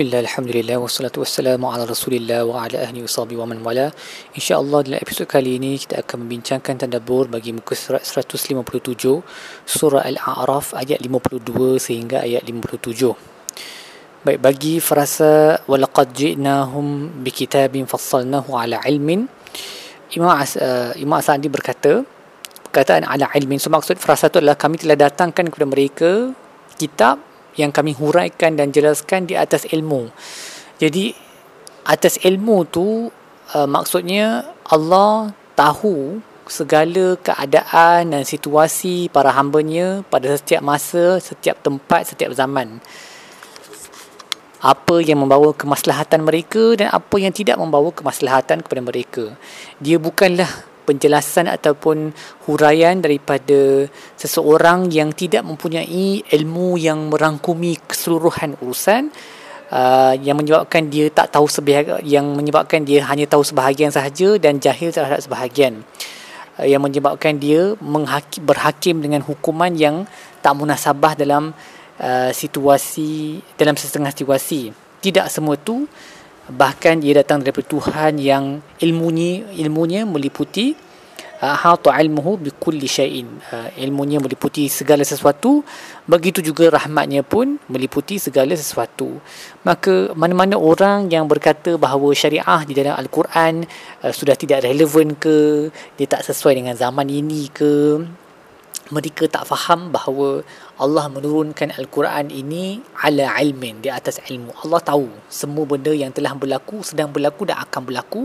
Bismillah, Alhamdulillah, wassalatu wassalamu ala rasulillah wa ala ahli wassabi wa man wala InsyaAllah dalam episod kali ini kita akan membincangkan tadabur bagi muka surat 157 Surah Al-A'raf ayat 52 sehingga ayat 57 Baik, bagi frasa وَلَقَدْ جِئْنَاهُمْ بِكِتَابٍ فَصَّلْنَاهُ عَلَى عِلْمٍ Imam, As, uh, Imam Asadi berkata Perkataan ala ilmin So maksud frasa itu adalah kami telah datangkan kepada mereka kitab yang kami huraikan dan jelaskan di atas ilmu. Jadi atas ilmu tu uh, maksudnya Allah tahu segala keadaan dan situasi para hambanya pada setiap masa, setiap tempat, setiap zaman. Apa yang membawa kemaslahatan mereka dan apa yang tidak membawa kemaslahatan kepada mereka. Dia bukanlah penjelasan ataupun huraian daripada seseorang yang tidak mempunyai ilmu yang merangkumi keseluruhan urusan uh, yang menyebabkan dia tak tahu sebahagian yang menyebabkan dia hanya tahu sebahagian sahaja dan jahil terhadap sebahagian. Uh, yang menyebabkan dia menghaki, berhakim dengan hukuman yang tak munasabah dalam uh, situasi dalam setengah situasi. Tidak semua tu bahkan dia datang daripada Tuhan yang ilmunya ilmunya meliputi uh, hata ilmuhu bi kulli syai'in. Uh, ilmunya meliputi segala sesuatu begitu juga rahmatnya pun meliputi segala sesuatu. Maka mana-mana orang yang berkata bahawa syariah di dalam al-Quran uh, sudah tidak relevan ke dia tak sesuai dengan zaman ini ke mereka tak faham bahawa Allah menurunkan Al-Quran ini ala ilmin di atas ilmu. Allah tahu semua benda yang telah berlaku, sedang berlaku dan akan berlaku.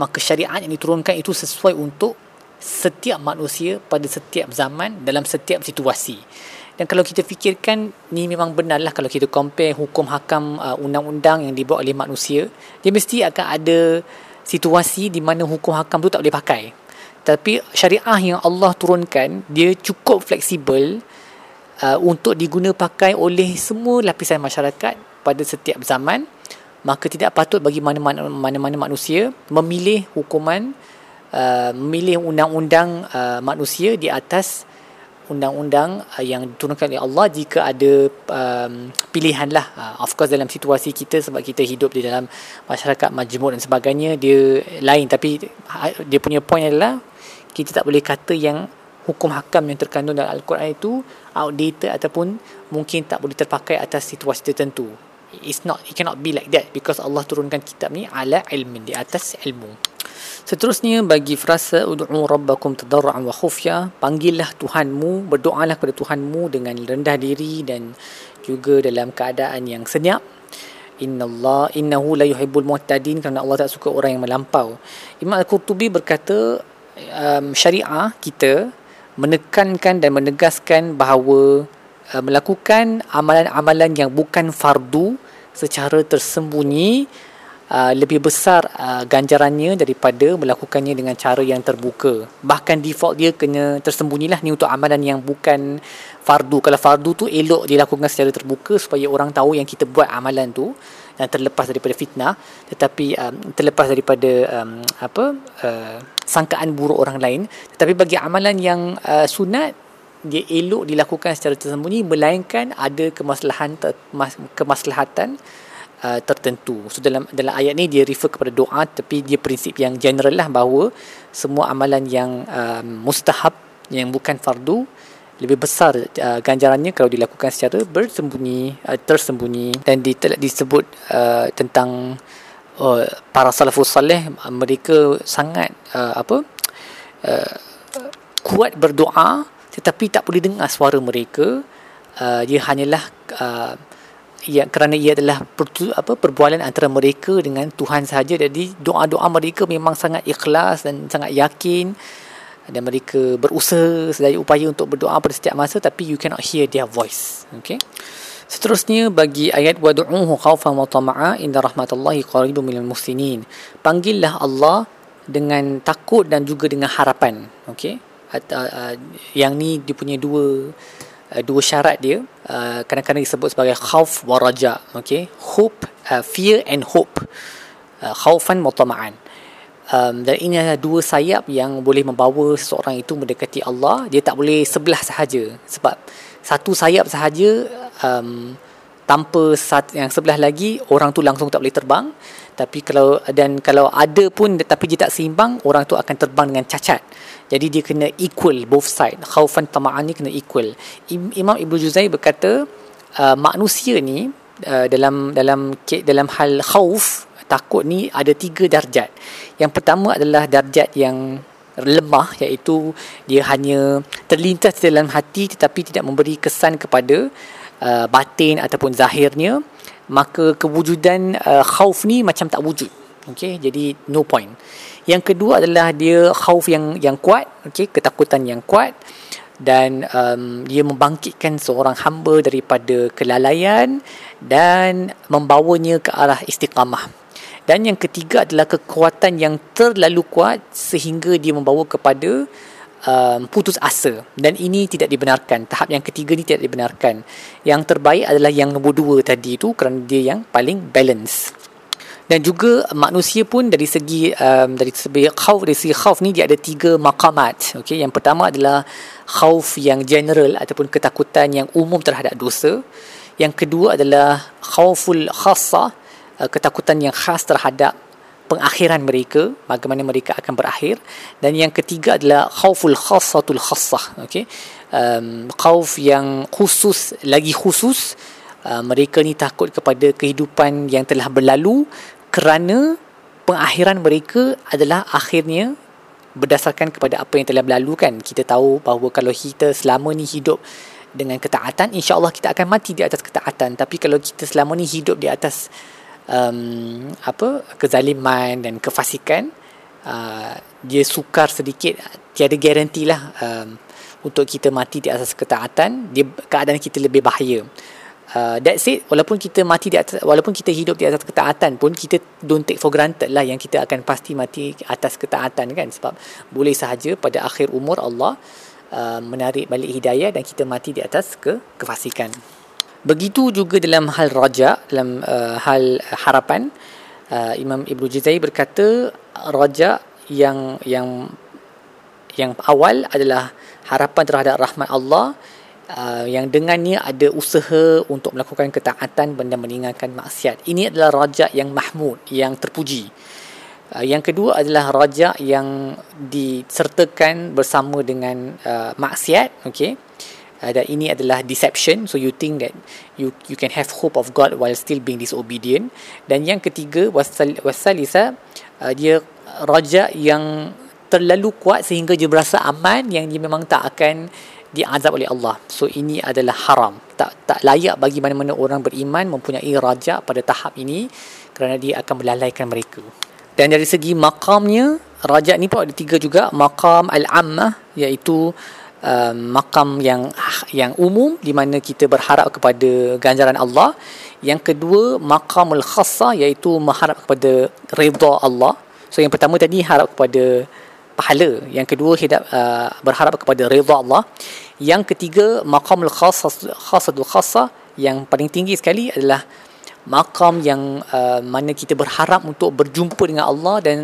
Maka syariat yang diturunkan itu sesuai untuk setiap manusia pada setiap zaman dalam setiap situasi. Dan kalau kita fikirkan ni memang benarlah kalau kita compare hukum hakam uh, undang-undang yang dibuat oleh manusia, dia mesti akan ada situasi di mana hukum hakam tu tak boleh pakai. Tapi syariah yang Allah turunkan dia cukup fleksibel uh, untuk diguna pakai oleh semua lapisan masyarakat pada setiap zaman. Maka tidak patut bagi mana-mana mana-mana manusia memilih hukuman uh, memilih undang-undang uh, manusia di atas undang-undang uh, yang diturunkan oleh Allah jika ada um, pilihan lah. Uh, of course dalam situasi kita sebab kita hidup di dalam masyarakat majmuk dan sebagainya dia lain. Tapi dia punya point adalah kita tak boleh kata yang hukum hakam yang terkandung dalam Al-Quran itu outdated ataupun mungkin tak boleh terpakai atas situasi tertentu. It's not, it cannot be like that because Allah turunkan kitab ni ala ilmin di atas ilmu. Seterusnya bagi frasa ud'u rabbakum tadarruan wa khufya, panggillah Tuhanmu, berdoalah kepada Tuhanmu dengan rendah diri dan juga dalam keadaan yang senyap. Inna Allah innahu la yuhibbul mu'tadin kerana Allah tak suka orang yang melampau. Imam Al-Qurtubi berkata um, syariah kita menekankan dan menegaskan bahawa uh, melakukan amalan-amalan yang bukan fardu secara tersembunyi uh, lebih besar uh, ganjarannya daripada melakukannya dengan cara yang terbuka. Bahkan default dia kena tersembunyilah ni untuk amalan yang bukan fardu. Kalau fardu tu elok dilakukan secara terbuka supaya orang tahu yang kita buat amalan tu dan terlepas daripada fitnah tetapi um, terlepas daripada um, apa uh, sangkaan buruk orang lain tetapi bagi amalan yang uh, sunat dia elok dilakukan secara tersembunyi melainkan ada kemaslahatan kemaslahatan uh, tertentu. So dalam dalam ayat ni dia refer kepada doa tapi dia prinsip yang general lah bahawa semua amalan yang um, mustahab yang bukan fardu lebih besar uh, ganjarannya kalau dilakukan secara bersembunyi uh, tersembunyi. Dan di, disebut uh, tentang uh, para salafus salih mereka sangat uh, apa uh, kuat berdoa tetapi tak boleh dengar suara mereka. Uh, dia hanyalah uh, ia kerana ia adalah per, apa perbualan antara mereka dengan Tuhan sahaja. Jadi doa-doa mereka memang sangat ikhlas dan sangat yakin dan mereka berusaha sedaya upaya untuk berdoa pada setiap masa tapi you cannot hear their voice. Okay? Seterusnya bagi ayat wad'uhu khaufan wa tama'a inna rahmatallahi qaribun minal muhsinin. Panggillah Allah dengan takut dan juga dengan harapan. Okay? Uh, yang ni dia punya dua uh, dua syarat dia. Uh, kadang-kadang disebut sebagai khauf wa raja. Okay? Hope uh, fear and hope. Uh, khaufan wa tama'an um, dan ini adalah dua sayap yang boleh membawa seseorang itu mendekati Allah. Dia tak boleh sebelah sahaja. Sebab satu sayap sahaja um, tanpa sat, yang sebelah lagi orang tu langsung tak boleh terbang. Tapi kalau dan kalau ada pun tapi dia tak seimbang orang tu akan terbang dengan cacat. Jadi dia kena equal both side. Khaufan tama'an ni kena equal. Imam Ibnu Juzai berkata uh, manusia ni uh, dalam dalam dalam hal khauf takut ni ada tiga darjat. Yang pertama adalah darjat yang lemah iaitu dia hanya terlintas dalam hati tetapi tidak memberi kesan kepada uh, batin ataupun zahirnya maka kewujudan uh, khauf ni macam tak wujud. Okey jadi no point. Yang kedua adalah dia khauf yang yang kuat okey ketakutan yang kuat dan um, dia membangkitkan seorang hamba daripada kelalaian dan membawanya ke arah istiqamah dan yang ketiga adalah kekuatan yang terlalu kuat sehingga dia membawa kepada um, putus asa. Dan ini tidak dibenarkan. Tahap yang ketiga ni tidak dibenarkan. Yang terbaik adalah yang nombor dua tadi itu kerana dia yang paling balance. Dan juga manusia pun dari segi um, dari segi khauf dari segi khauf ni dia ada tiga maqamat. Okey yang pertama adalah khauf yang general ataupun ketakutan yang umum terhadap dosa. Yang kedua adalah khauful khassa uh, ketakutan yang khas terhadap pengakhiran mereka bagaimana mereka akan berakhir. Dan yang ketiga adalah khauful khassatul khassah okey? Um, khauf yang khusus lagi khusus uh, mereka ni takut kepada kehidupan yang telah berlalu kerana pengakhiran mereka adalah akhirnya berdasarkan kepada apa yang telah berlalu kan? Kita tahu bahawa kalau kita selama ni hidup dengan ketaatan insyaallah kita akan mati di atas ketaatan. Tapi kalau kita selama ni hidup di atas um, apa kezaliman dan kefasikan uh, dia sukar sedikit tiada garanti lah um, untuk kita mati di atas ketaatan dia keadaan kita lebih bahaya. Uh, that's it. Walaupun kita mati di atas walaupun kita hidup di atas ketaatan pun kita don't take for granted lah yang kita akan pasti mati atas ketaatan kan? Sebab boleh sahaja pada akhir umur Allah uh, menarik balik hidayah dan kita mati di atas ke kefasikan Begitu juga dalam hal raja, dalam uh, hal harapan, uh, Imam Ibnu Juzai berkata raja yang yang yang awal adalah harapan terhadap rahmat Allah uh, yang dengannya ada usaha untuk melakukan ketaatan dan meninggalkan maksiat. Ini adalah raja yang mahmud, yang terpuji. Uh, yang kedua adalah raja yang disertakan bersama dengan uh, maksiat, okey uh, dan ini adalah deception. So you think that you you can have hope of God while still being disobedient. Dan yang ketiga wasal wasalisa uh, dia raja yang terlalu kuat sehingga dia berasa aman yang dia memang tak akan diazab oleh Allah. So ini adalah haram. Tak tak layak bagi mana-mana orang beriman mempunyai raja pada tahap ini kerana dia akan melalaikan mereka. Dan dari segi makamnya raja ni pun ada tiga juga. Makam al-ammah iaitu uh, makam yang yang umum di mana kita berharap kepada ganjaran Allah. Yang kedua makamul khassa iaitu mengharap kepada redha Allah. So yang pertama tadi harap kepada pahala. Yang kedua hidap uh, berharap kepada redha Allah. Yang ketiga makamul khassa khassatul khassa yang paling tinggi sekali adalah makam yang uh, mana kita berharap untuk berjumpa dengan Allah dan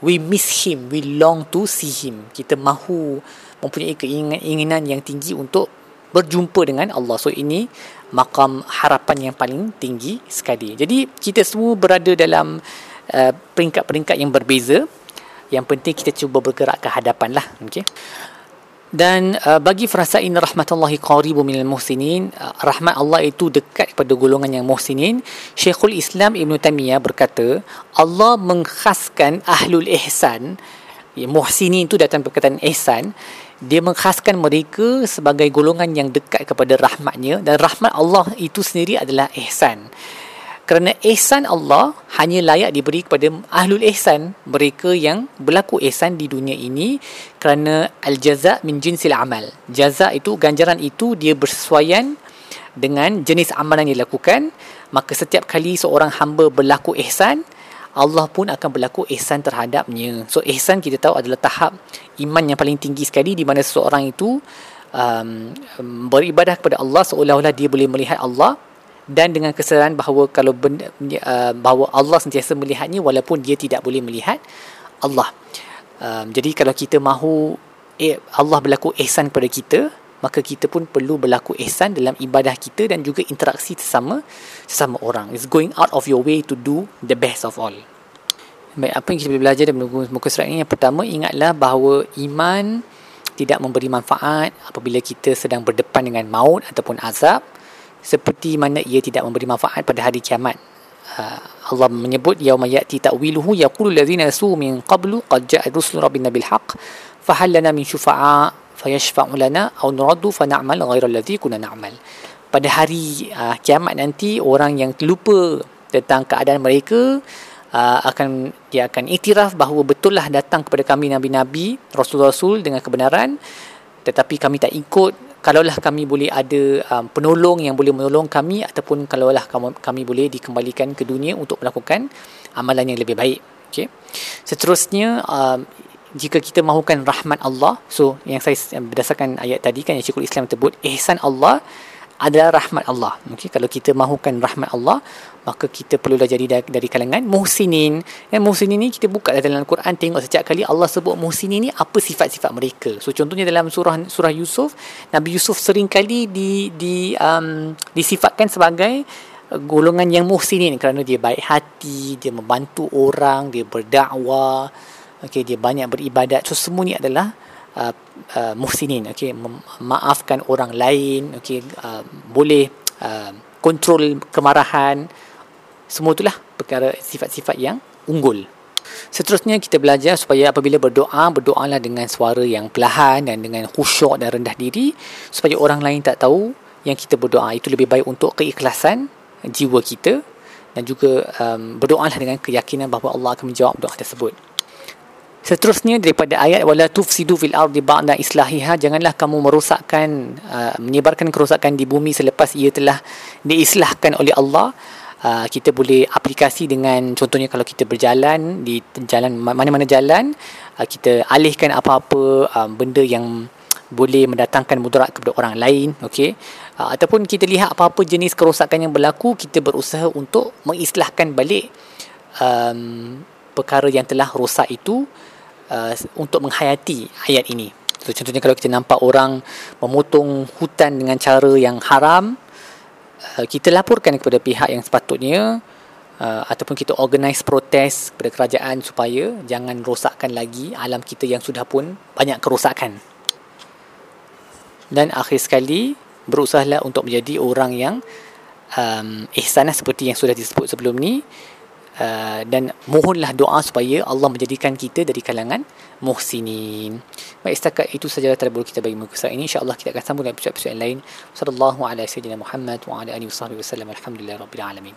we miss him, we long to see him. Kita mahu mempunyai keinginan yang tinggi untuk berjumpa dengan Allah. So ini makam harapan yang paling tinggi sekali. Jadi kita semua berada dalam uh, peringkat-peringkat yang berbeza. Yang penting kita cuba bergerak ke hadapan lah. Okay. Dan uh, bagi farasain rahmatullahi qaribu minal muhsinin, uh, rahmat Allah itu dekat kepada golongan yang muhsinin. Syekhul Islam Ibn Taymiyah berkata, Allah mengkhaskan ahlul ihsan, ya, muhsinin itu datang perkataan ihsan, dia mengkhaskan mereka sebagai golongan yang dekat kepada rahmatnya. Dan rahmat Allah itu sendiri adalah ihsan. Kerana ihsan Allah hanya layak diberi kepada ahlul ihsan mereka yang berlaku ihsan di dunia ini kerana al jaza min jinsil amal. Jaza itu ganjaran itu dia bersesuaian dengan jenis amalan yang dilakukan. Maka setiap kali seorang hamba berlaku ihsan Allah pun akan berlaku ihsan terhadapnya. So ihsan kita tahu adalah tahap iman yang paling tinggi sekali di mana seseorang itu um, beribadah kepada Allah seolah-olah dia boleh melihat Allah dan dengan kesedaran bahawa kalau benda, uh, bahawa Allah sentiasa melihatnya walaupun dia tidak boleh melihat Allah. Um, jadi kalau kita mahu eh, Allah berlaku ihsan kepada kita, maka kita pun perlu berlaku ihsan dalam ibadah kita dan juga interaksi sesama sesama orang. It's going out of your way to do the best of all. Baik apa yang kita boleh belajar dari muka surat ini? Yang pertama ingatlah bahawa iman tidak memberi manfaat apabila kita sedang berdepan dengan maut ataupun azab seperti mana ia tidak memberi manfaat pada hari kiamat. Uh, Allah menyebut yauma ya'ti ta'wiluhu yaqulu allazina nasu min qablu qad ja'a rusul rabbina bil haqq fa hal lana min syufa'a fayashfa'u lana aw nuraddu fa na'mal ghayra allazi kunna na'mal pada hari uh, kiamat nanti orang yang terlupa tentang keadaan mereka uh, akan dia akan iktiraf bahawa betullah datang kepada kami nabi-nabi rasul-rasul dengan kebenaran. Tetapi kami tak ikut. Kalaulah kami boleh ada um, penolong yang boleh menolong kami ataupun kalaulah kami, kami boleh dikembalikan ke dunia untuk melakukan amalan yang lebih baik. Okey. Seterusnya um, jika kita mahukan rahmat Allah so yang saya berdasarkan ayat tadi kan yang Syekhul Islam sebut ihsan Allah adalah rahmat Allah. Okey kalau kita mahukan rahmat Allah maka kita perlulah jadi dari, kalangan muhsinin. Dan muhsinin ni kita buka dalam Al-Quran tengok setiap kali Allah sebut muhsinin ni apa sifat-sifat mereka? So contohnya dalam surah surah Yusuf Nabi Yusuf sering kali di di um, disifatkan sebagai golongan yang muhsinin kerana dia baik hati dia membantu orang dia berdakwah okey dia banyak beribadat. So semua ni adalah uh, uh, muhsinin. Okey memaafkan orang lain. Okey uh, boleh uh, kontrol kemarahan. Semua itulah perkara sifat-sifat yang unggul. Seterusnya kita belajar supaya apabila berdoa, berdoalah dengan suara yang perlahan dan dengan khusyuk dan rendah diri supaya orang lain tak tahu yang kita berdoa. Itu lebih baik untuk keikhlasan jiwa kita dan juga um, berdoalah dengan keyakinan bahawa Allah akan menjawab doa tersebut. Seterusnya daripada ayat wala tufsidu fil ardi ba'da islahiha janganlah kamu merosakkan uh, menyebarkan kerosakan di bumi selepas ia telah diislahkan oleh Allah. Uh, kita boleh aplikasi dengan contohnya kalau kita berjalan di jalan mana-mana jalan uh, kita alihkan apa-apa uh, benda yang boleh mendatangkan mudarat kepada orang lain okey uh, ataupun kita lihat apa-apa jenis kerosakan yang berlaku kita berusaha untuk mengislahkan balik um, perkara yang telah rosak itu uh, untuk menghayati ayat ini. So, contohnya kalau kita nampak orang memotong hutan dengan cara yang haram, uh, kita laporkan kepada pihak yang sepatutnya uh, ataupun kita organize protes kepada kerajaan supaya jangan rosakkan lagi alam kita yang sudah pun banyak kerosakan. Dan akhir sekali, berusahalah untuk menjadi orang yang um, ihsanah seperti yang sudah disebut sebelum ni Uh, dan mohonlah doa supaya Allah menjadikan kita dari kalangan muhsinin. Baik setakat itu sajalah terlalu kita bagi muka ini. InsyaAllah kita akan sambung dengan episod-episod lain. Sallallahu alaihi wasallam Muhammad wa ala alihi wasallam. Alhamdulillah rabbil alamin.